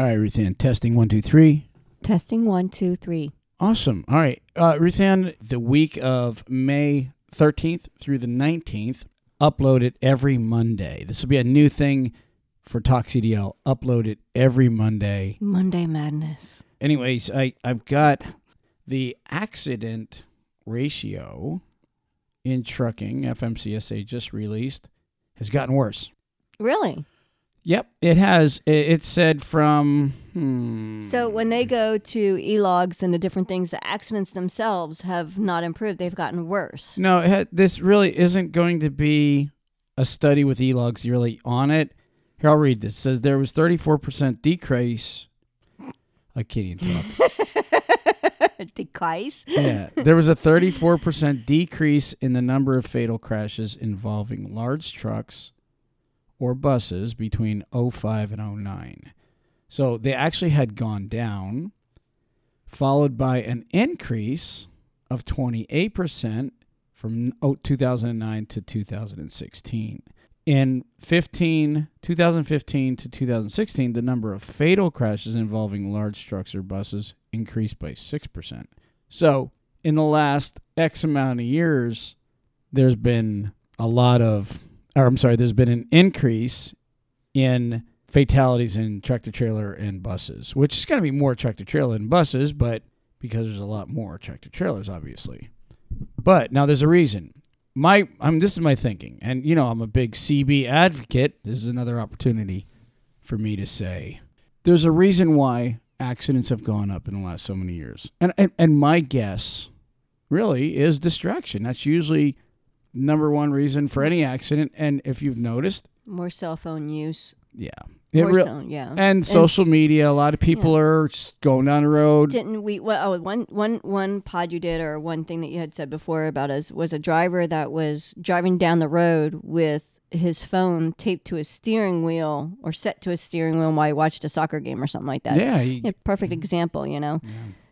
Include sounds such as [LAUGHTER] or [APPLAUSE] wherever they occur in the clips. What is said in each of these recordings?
All right, Ruthann, testing one, two, three. Testing one, two, three. Awesome. All right. Uh, Ruthann, the week of May 13th through the 19th, upload it every Monday. This will be a new thing for Talk CDL. Upload it every Monday. Monday Madness. Anyways, I, I've got the accident ratio in trucking, FMCSA just released, has gotten worse. Really? Yep, it has. It, said from. Hmm, So when they go to e-logs and the different things, the accidents themselves have not improved. They've gotten worse. No, this really isn't going to be a study with e-logs really on it. Here, I'll read this. It says there was 34% decrease. I can't even talk. [LAUGHS] Decrease. yeah, there was a 34% decrease in the number of fatal crashes involving large trucks or buses between 05 and 09. So they actually had gone down, followed by an increase of 28% from oh, 2009 to 2016. In 15, 2015 to 2016, the number of fatal crashes involving large or buses increased by 6%. So, in the last X amount of years, there's been a lot of, or I'm sorry, there's been an increase in fatalities in tractor trailer and buses, which is going to be more tractor trailer than buses, but because there's a lot more tractor trailers, obviously. But now there's a reason. My, I'm. This is my thinking, and you know, I'm a big CB advocate. This is another opportunity for me to say there's a reason why accidents have gone up in the last so many years, and and, and my guess really is distraction. That's usually number one reason for any accident. And if you've noticed, More cell phone use. yeah, it real- so, yeah. and social s- media. A lot of people are s- going down the road. Didn't we? Well, oh, one one one pod you did, or one thing that you had said before about us was a driver that was driving down the road with his phone taped to his steering wheel or set to his steering wheel while he watched a soccer game or something like that. Yeah, you- Yeah, perfect example, you know.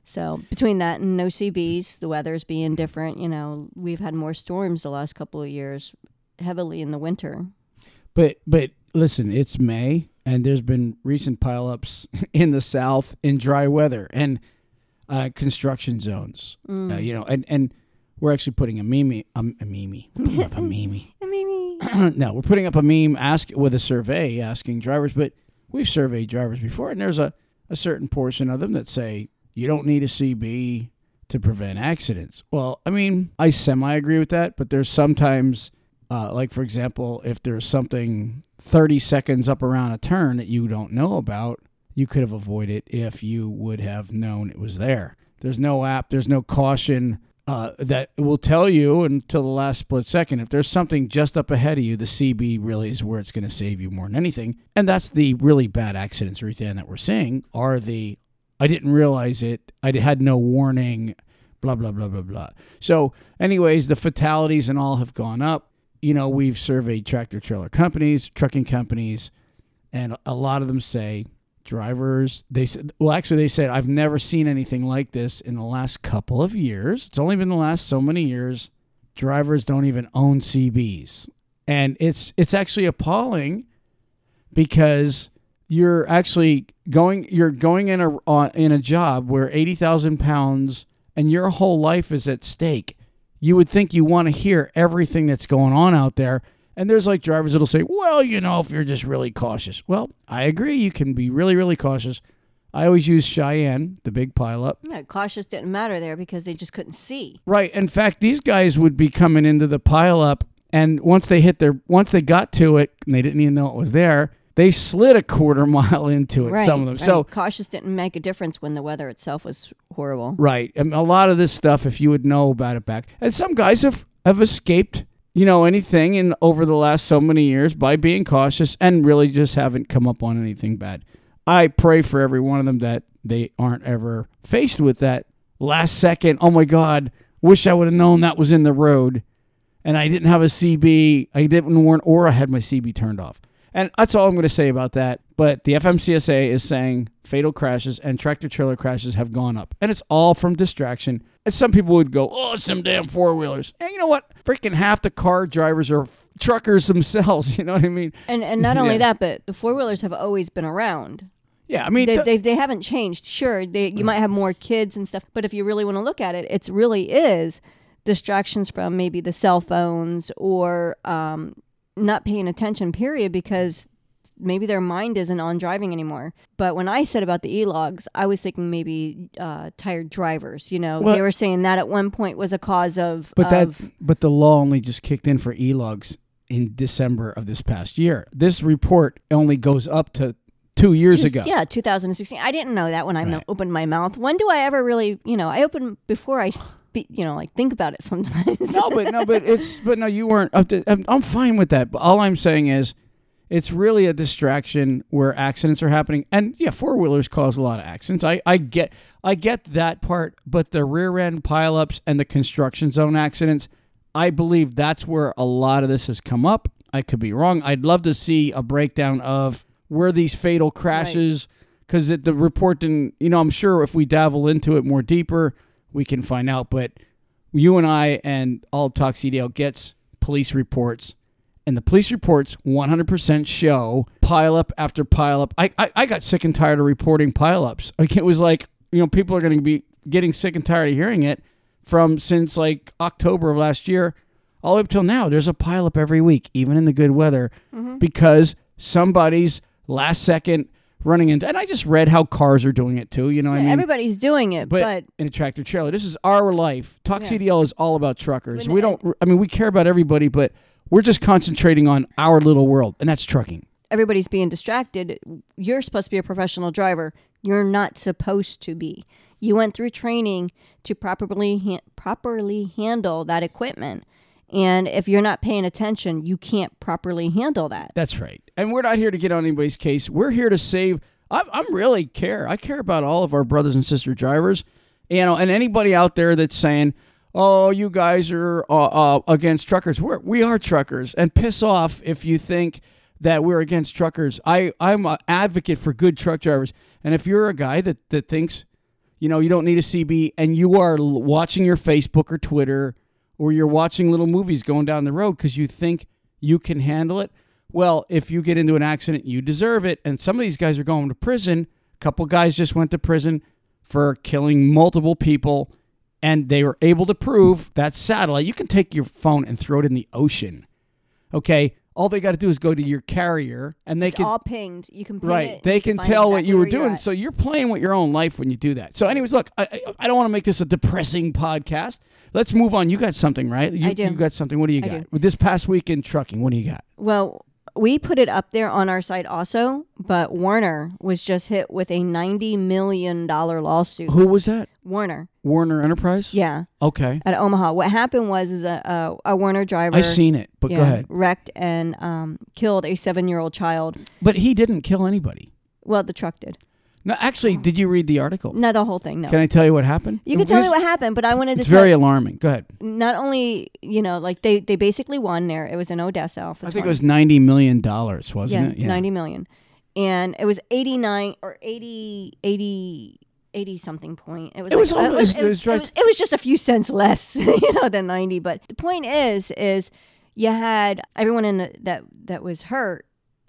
So between that and no CBs, the weather's being different. You know, we've had more storms the last couple of years, heavily in the winter. But but listen, it's May, and there's been recent pileups [LAUGHS] in the South in dry weather and uh, construction zones. Mm. Uh, you know, and and we're actually putting a meme, um, a meme, we're up a [LAUGHS] meme. I mean, [CLEARS THROAT] no, we're putting up a meme ask with a survey asking drivers, but we've surveyed drivers before, and there's a, a certain portion of them that say you don't need a CB to prevent accidents. Well, I mean, I semi agree with that, but there's sometimes, uh, like for example, if there's something 30 seconds up around a turn that you don't know about, you could have avoided if you would have known it was there. There's no app, there's no caution uh, that will tell you until the last split second. If there's something just up ahead of you, the CB really is where it's going to save you more than anything. And that's the really bad accidents, Ruthann, that we're seeing are the I didn't realize it, I had no warning, blah, blah, blah, blah, blah. So, anyways, the fatalities and all have gone up. You know, we've surveyed tractor trailer companies, trucking companies, and a lot of them say drivers they said well actually they said i've never seen anything like this in the last couple of years it's only been the last so many years drivers don't even own cbs and it's it's actually appalling because you're actually going you're going in a uh, in a job where 80,000 pounds and your whole life is at stake you would think you want to hear everything that's going on out there and there's like drivers that'll say, well, you know, if you're just really cautious. Well, I agree. You can be really, really cautious. I always use Cheyenne, the big pileup. no, cautious didn't matter there because they just couldn't see. Right. In fact, these guys would be coming into the pileup, and once they hit their, once they got to it, and they didn't even know it was there, they slid a quarter [LAUGHS] mile into it. Right. some of them. So cautious didn't make a difference when the weather itself was horrible. Right. And a lot of this stuff, if you would know about it back, and some guys have, have escaped, you know, anything in over the last so many years by being cautious and really just haven't come up on anything bad. I pray for every one of them that they aren't ever faced with that last second. Oh my God, wish I would have known that was in the road, and I didn't have a CB. I didn't warn, or I had my CB turned off. And that's all I'm going to say about that. But the FMCSA is saying fatal crashes and tractor trailer crashes have gone up. And it's all from distraction. And some people would go, oh, it's them damn four wheelers. And you know what? Freaking half the car drivers are f- [LAUGHS] truckers themselves. [LAUGHS] You know what I mean? And and not only that, but the four wheelers have always been around. Yeah, I mean, they, th- they, they haven't changed. Sure, they, you might have more kids and stuff, but if you really want to look at it, it really is distractions from maybe the cell phones or um, not paying attention, period, because maybe their mind isn't on driving anymore. But when I said about the e-logs, I was thinking maybe uh, tired drivers. You know, Well- they were saying that at one point was a cause of. but that but the law only just kicked in for e-logs in December of this past year. This report only goes up to two years Two- ago. Yeah, 2016. I didn't know that when I Right. opened my mouth. When do I ever really, you know, I open before I, spe- you know, like think about it [LAUGHS] sometimes. no, but no, but it's but no, you weren't. Up to, I'm, I'm fine with that. But all I'm saying is, it's really a distraction where accidents are happening, and yeah, four wheelers cause a lot of accidents. I I get I get that part, but the rear end pileups and the construction zone accidents, I believe that's where a lot of this has come up. I could be wrong. I'd love to see a breakdown of where these fatal crashes because the report didn't. You know, I'm sure if we dabble into it more deeper, we can find out. But you and I and all Talk CDL gets police reports, and the police reports 100% show pileup after pileup. I, I I got sick and tired of reporting pileups. Like it was like you know people are going to be getting sick and tired of hearing it from since like October of last year all the way up till now. There's a pileup every week, even in the good weather, mm-hmm. because somebody's last second running into. And I just read how cars are doing it too. You know, what I mean, Everybody's doing it, but, but, in a tractor trailer. This is our life. Talk Yeah. CDL is all about truckers. But- we don't. I mean, we care about everybody, but we're just concentrating on our little world, and that's trucking. everybody's being distracted. You're supposed to be a professional driver. You're not supposed to be. You went through training to properly ha- properly handle that equipment. And if you're not paying attention, you can't properly handle that. That's right. And we're not here to get on anybody's case. We're here to save. I'm, I'm really care. I care about all of our brothers and sister drivers. You know, and anybody out there that's saying, "Oh, you guys are uh, uh, against truckers," we're we are truckers, and piss off if you think that we're against truckers. I I'm an advocate for good truck drivers, and if you're a guy that that thinks, you know, you don't need a CB, and you are watching your Facebook or Twitter, or you're watching little movies going down the road because you think you can handle it. Well, if you get into an accident, you deserve it. And some of these guys are going to prison. A couple guys just went to prison for killing multiple people, and they were able to prove that satellite. You can take your phone and throw it in the ocean. Okay, all they got to do is go to your carrier, and they It's can all pinged. You can ping right. it. They can tell what you were doing. at. So you're playing with your own life when you do that. So, anyways, look, I I, don't want to make this a depressing podcast. Let's move on. You got something, right? You, I do. You got something. What do you I got? do. With this past week in trucking, what do you got? Well, we put it up there on our site also, but Warner was just hit with a ninety million dollar lawsuit. Who was that? Warner, Warner Enterprise. yeah, Okay. at Omaha. What happened was is a a, a Warner driver. I seen it, but yeah, go ahead. Wrecked and um, killed a seven year old child. But he didn't kill anybody. Well, the truck did. No, actually, did you read the article? Not the whole thing. No. Can I tell you what happened? you can tell me what happened, but I wanted to It's tell very alarming. Go ahead. not only you know like they they basically won there. It was in Odessa. for I think it was ninety million dollars, wasn't it? Yeah, 90 million. And it was 89 or 80 80 80 something point. It was It like- was it was, it it was, was right- it was- it was just a few cents less, [LAUGHS] you know, than 90, but the point is is you had everyone in the, that that was hurt.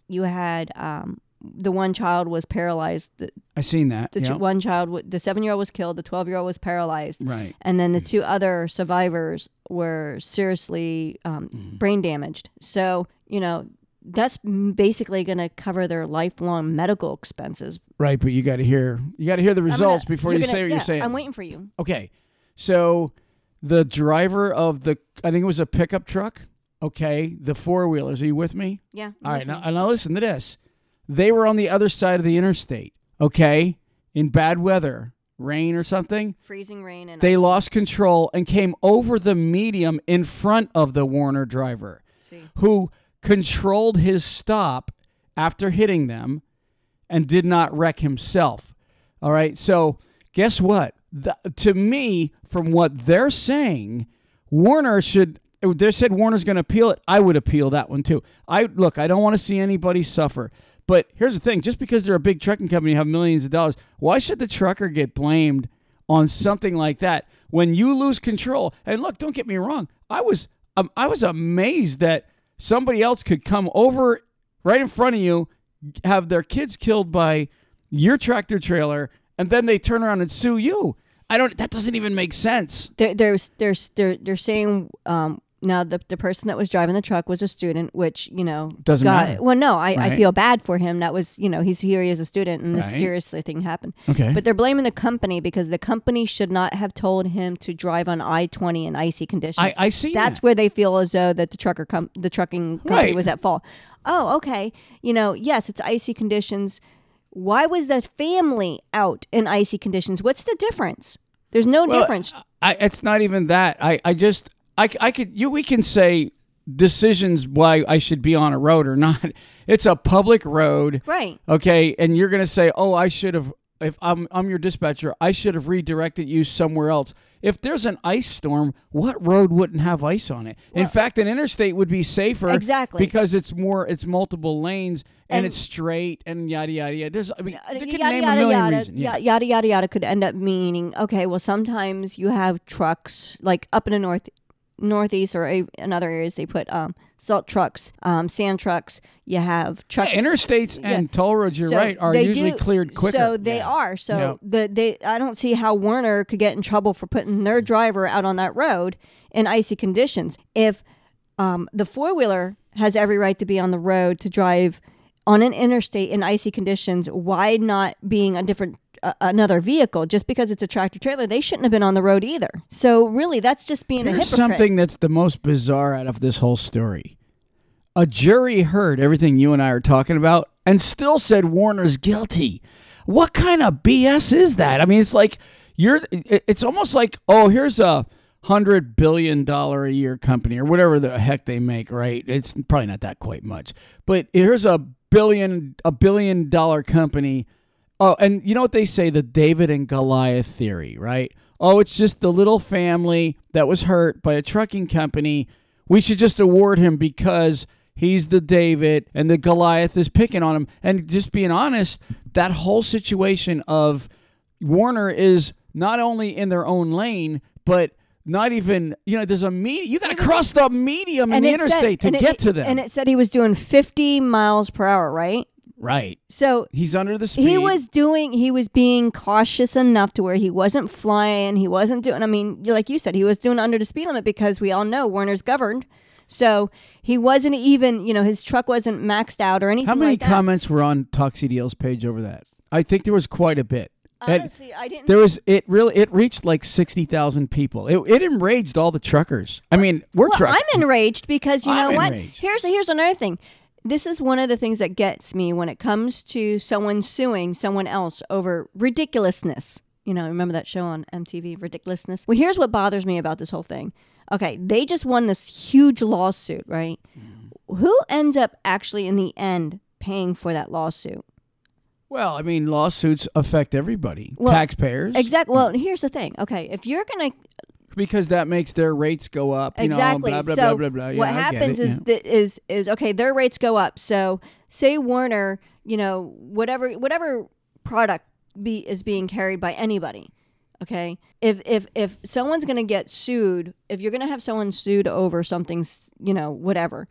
You had um the one child was paralyzed. The, I seen that. the ch- one child, w- the seven year old was killed. The twelve year old was paralyzed, Right. and then the two other survivors were seriously um, Mm-hmm. brain damaged. So you know that's basically going to cover their lifelong medical expenses. Right, but you got to hear you got to hear the I'm gonna- results before you're gonna- say what yeah, you're saying. I'm waiting for you. Okay. So the driver of the I think it was a pickup truck. Okay, the four wheelers. Are you with me? Yeah. All right. Now, now listen to this. They were on the other side of the interstate. Okay, in bad weather, rain or something. freezing rain and They ice. lost control and came over the medium in front of the Warner driver, See. who controlled his stop after hitting them and did not wreck himself. All right. So, guess what? The, to me, from what they're saying, Warner should. They said Warner's going to appeal it. I would appeal that one too. I look. I don't want to see anybody suffer. But here's the thing: just because they're a big trucking company have millions of dollars, why should the trucker get blamed on something like that when you lose control? And look, don't get me wrong. I was um, I was amazed that somebody else could come over right in front of you, have their kids killed by your tractor trailer and then they turn around and sue you. I don't. That doesn't even make sense. There, there's, there's, they're, they're saying um, now the the person that was driving the truck was a student, which you know Doesn't got, matter. Well, no, I, I feel bad for him. That was you know he's here he is a student, and this Right. seriously thing happened. Okay. But they're blaming the company because the company should not have told him to drive on I twenty in icy conditions. I, I see That's that. where they feel as though that the trucker com- the trucking company Right. was at fault. Oh, okay. You know, yes, it's icy conditions. Why was the family out in icy conditions? What's the difference? There's no Well, difference. I, it's not even that. I, I just I, I could you we can say decisions why I should be on a road or not. [LAUGHS] It's a public road. Right. Okay, and you're going to say, "Oh, I should have if I'm I'm your dispatcher, I should have redirected you somewhere else." If there's an ice storm, what road wouldn't have ice on it? In fact, an interstate would be safer Exactly. because it's more it's multiple lanes and, And- it's straight and yada yada yada. There's I mean, they could yada name yada a million yada, reasons. Yeah. yada yada yada could end up meaning okay. Well, sometimes you have trucks like up in the north, northeast or a, in other areas they put um, salt trucks, um, sand trucks. You have trucks. Yeah, interstates Yeah. and toll roads, you're So right, are usually do- cleared quicker. So they Yeah. are. So the they I don't see how Werner could get in trouble for putting their driver out on that road in icy conditions. If um, the four wheeler has every right to be on the road to drive on an interstate in icy conditions, why not being a different another vehicle just because it's a tractor trailer they shouldn't have been on the road either so really that's just being a hypocrite something that's the most bizarre out of this whole story. A jury heard everything you and I are talking about and still said Warner's guilty. What kind of BS is that? I mean, it's like you're. It's almost like oh, here's a hundred billion dollar a year company or whatever the heck they make. Right? It's probably not that quite much, but here's a billion a billion dollar company Oh, and you know what they say the David and Goliath theory, right? Oh, it's just the little family that was hurt by a trucking company. We should just award him because he's the David and the Goliath is picking on him. And just being honest, that whole situation of Warner is not only in their own lane, but not even, you know, there's a medium. You got to cross the medium in the it said- interstate to and it- get to them. and it said he was doing 50 miles per hour right right. so He's under the speed. he was doing he was being cautious enough to where he wasn't flying he wasn't doing i mean like you said he was doing under the speed limit because we all know warner's governed so he wasn't even you know his truck wasn't maxed out or anything How many like comments were on Talk CDL's page over that? I think there was quite a bit. It- honestly i didn't there was it really it reached like sixty thousand people. It, it enraged all the truckers. I mean, we're well, truckers. i'm enraged because you know I'm what enraged. here's here's another thing this is one of the things that gets me when it comes to someone suing someone else over ridiculousness. You know, remember that show on MTV, Ridiculousness? Well, here's what bothers me about this whole thing. Okay, they just won this huge lawsuit, right? Mm-hmm. Who ends up actually in the end paying for that lawsuit? Well, I mean, lawsuits affect everybody, Well, taxpayers, Exactly. Well, mm. here's the thing. Okay, if you're going to because that makes their rates go up. You exactly. know, blah blah so blah blah blah. Yeah, what I happens it, is yeah. is is okay. Their rates go up. So say Warner, you know, whatever whatever product be is being carried by anybody. Okay, if if if someone's going to get sued, if you're going to have someone sued over something, you know, whatever,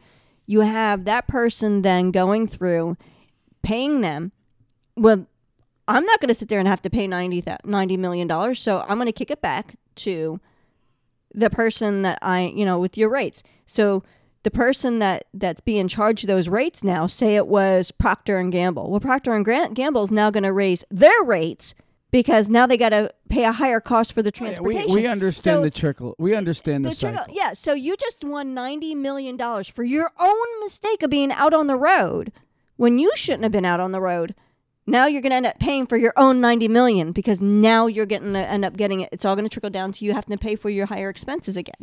you have that person then going through paying them. Well, I'm not going to sit there and have to pay 90, 90 million dollars, so I'm going to kick it back to the person that I, you know, with your rates. So the person that that's being charged those rates now, say it was Procter and Gamble. Well, Procter and Gamble is now going to raise their rates because now they got to pay a higher cost for the oh, Yeah, we, transportation. we understand So the trickle. We understand the, the trickle- yeah, so you just won ninety million dollars for your own mistake of being out on the road when you shouldn't have been out on the road. Now you're going to end up paying for your own ninety million because now you're getting to end up getting it. It's all going to trickle down to you having to pay for your higher expenses again.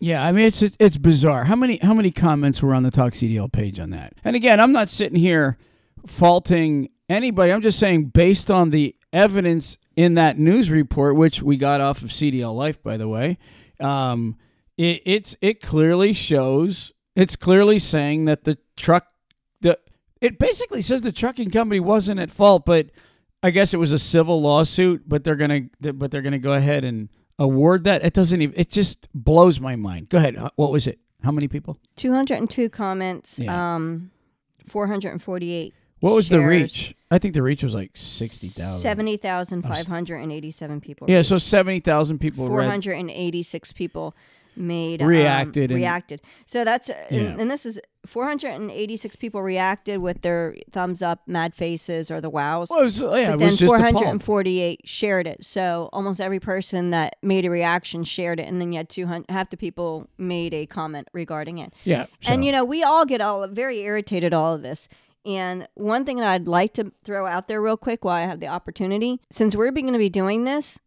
Yeah, I mean it's it's bizarre. How many how many comments were on the Talk CDL page on that? And again, I'm not sitting here faulting anybody. I'm just saying based on the evidence in that news report, which we got off of CDL Life, by the way, um, it, it's it clearly shows. It's clearly saying that the truck it basically says the trucking company wasn't at fault, but I guess it was a civil lawsuit. But they're gonna but they're gonna go ahead and award that. It doesn't even. It just blows my mind. Go ahead. What was it? How many people? Two hundred and two comments. Yeah. Um, four hundred and forty-eight. What was the reach? I think the reach was like sixty thousand. Seventy thousand five hundred and eighty-seven people. Yeah, so seventy thousand people 486 read. hundred and eighty-six people made um, Reacted and- reacted. So that's Yeah. and, and this is four hundred and eighty-six people reacted with their thumbs up, mad faces, or the wows. Well, it was, yeah, but it then was just four a hundred poem. and shared it. So almost every person that made a reaction shared it, and then you had two hundred. Half the people made a comment regarding it. Yeah, And you know, we all get all very irritated at all of this. And one thing that I'd like to throw out there real quick while I have the opportunity, since we're going to be doing this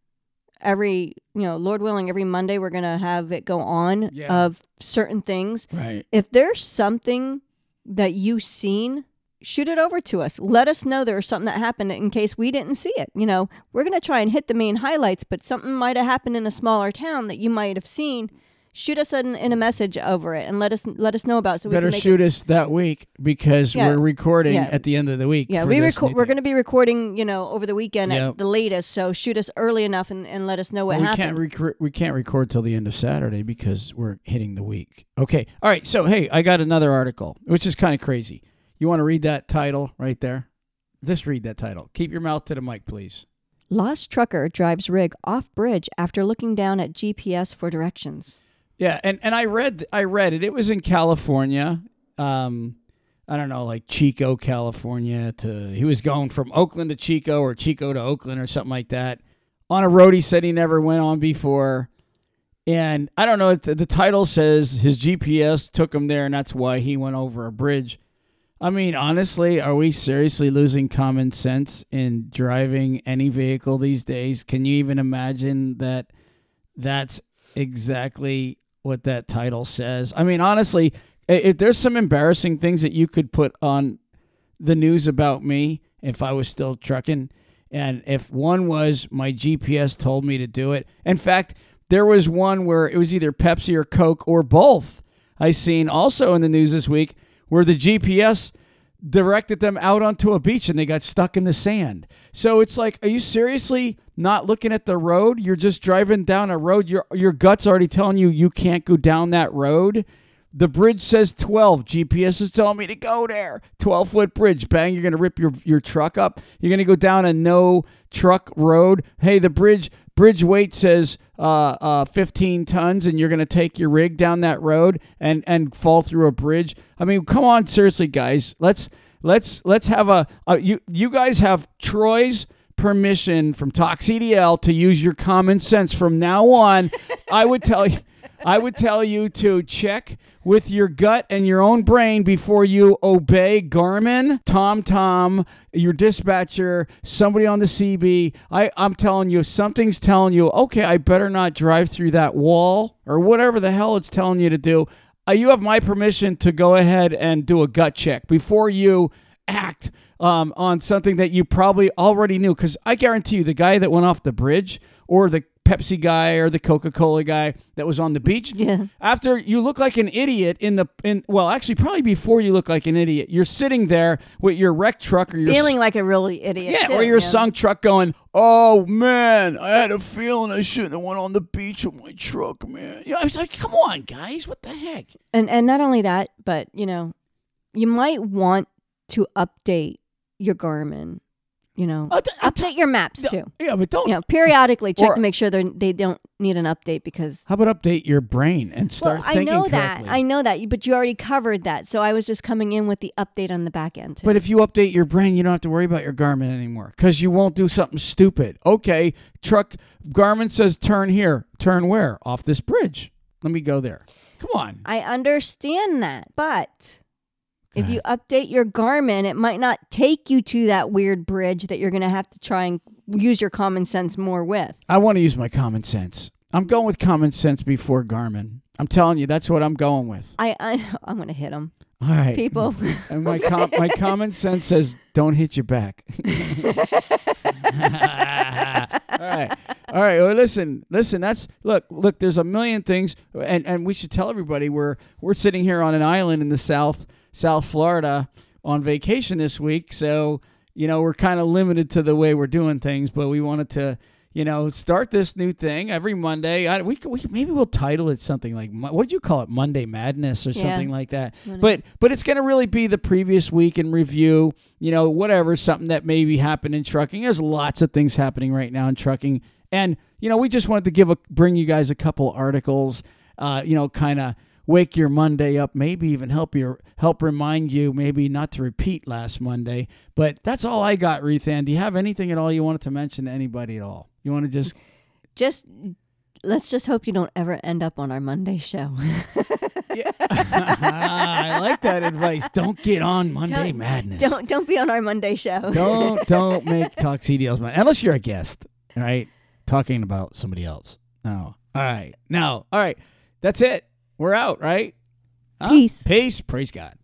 every, you know, Lord willing, every Monday we're going to have it go on Yeah. of certain things. right. If there's something that you've seen, shoot it over to us. Let us know there's something that happened in case we didn't see it. You know, we're going to try and hit the main highlights, but something might have happened in a smaller town that you might have seen. Shoot us in, in a message over it and let us let us know about it so we Better can make shoot us that week because Yeah, we're recording yeah. at the end of the week. Yeah, we reco- we're going to be recording, you know, over the weekend Yep. at the latest. So shoot us early enough and, and let us know what we happened. can't rec- we can't record till the end of Saturday because we're hitting the week. Okay. All right. So hey, I got another article which is kind of crazy. You want to read that title right there? Just read that title. Keep your mouth to the mic, please. Lost trucker drives rig off bridge after looking down at GPS for directions. Yeah, and, and I read I read it. It was in California. Um, I don't know, like Chico, California. To he was going from Oakland to Chico or Chico to Oakland or something like that. On a road he said he never went on before. And I don't know. The, the title says his GPS took him there, and that's why he went over a bridge. I mean, honestly, are we seriously losing common sense in driving any vehicle these days? Can you even imagine that that's exactly what that title says? I mean, honestly, if there's some embarrassing things that you could put on the news about me if I was still trucking, and if one was my GPS told me to do it. In fact, there was one where it was either Pepsi or Coke or both. I seen also in the news this week where the GPS directed them out onto a beach and they got stuck in the sand. So it's like, are you seriously not looking at the road? You're just driving down a road. Your your gut's already telling you you can't go down that road. The bridge says 12. GPS is telling me to go there. 12 foot bridge. Bang, you're going to rip your, your truck up. You're going to go down a no truck road. Hey, the bridge bridge weight says uh, uh, 15 tons, and you're going to take your rig down that road and, and fall through a bridge. I mean, come on, seriously, guys. Let's let's let's have a, you you guys have Troy's permission from Talk CDL to use your common sense from now on. I would tell you I would tell you to check with your gut and your own brain before you obey Garmin, TomTom, your dispatcher, somebody on the CB. I, I'm telling you, something's telling you, okay, I better not drive through that wall or whatever the hell it's telling you to do. Uh, you have my permission to go ahead and do a gut check before you act um, on something that you probably already knew. Because I guarantee you, the guy that went off the bridge or the Pepsi guy or the Coca Cola guy that was on the beach. Yeah. After you look like an idiot in the in well, actually probably before you look like an idiot, you're sitting there with your wreck truck or your Feeling like a really idiot. yeah, too, or your yeah. sunk truck going, oh man, I had a feeling I shouldn't have went on the beach with my truck, man. You know, I was like, come on, guys, what the heck? And and not only that, but you know, you might want to update your Garmin. You know, oh, I'm update your maps too. Yeah, but don't. You know, periodically check Or- to make sure they they don't need an update because. How about update your brain and start well, I thinking know correctly? that. I know that, but you already covered that. So I was just coming in with the update on the back end. Too. But if you update your brain, you don't have to worry about your Garmin anymore because you won't do something stupid. Okay, truck Garmin says turn here. Turn where? Off this bridge. Let me go there. Come on. I understand that, but if you update your Garmin, it might not take you to that weird bridge that you're going to have to try and use your common sense more with. I want to use my common sense. I'm going with common sense before Garmin. I'm telling you, that's what I'm going with. I, I [LAUGHS] I'm going to hit them, All right. people. [LAUGHS] And my com- [LAUGHS] my common sense says don't hit your back. All right. All right. Well, listen, listen. That's look, look. There's a million things, and and we should tell everybody we're we're sitting here on an island in the south South Florida on vacation this week. So you know we're kind of limited to the way we're doing things, but we wanted to you know, start this new thing every Monday. I, we, we maybe we'll title it something like what do you call it, Monday Madness or Yeah. something like that. Monday. But but it's going to really be the previous week in review. You know, whatever something that maybe happened in trucking. There's lots of things happening right now in trucking, and you know, we just wanted to give a bring you guys a couple articles. Uh, you know, kind of wake your Monday up, maybe even help your help remind you maybe not to repeat last Monday. But that's all I got, Ruth Ann. Do you have anything at all you wanted to mention to anybody at all? You want to just Just let's just hope you don't ever end up on our Monday show. [LAUGHS] I like that advice. Don't get on Monday Don't- Madness. don't don't be on our Monday show. don't [LAUGHS] don't make talk CDLs man unless you're a guest, all right? Talking about somebody else. No. All right. No. All right. That's it. We're out, right? Huh? Peace. Peace. Praise God.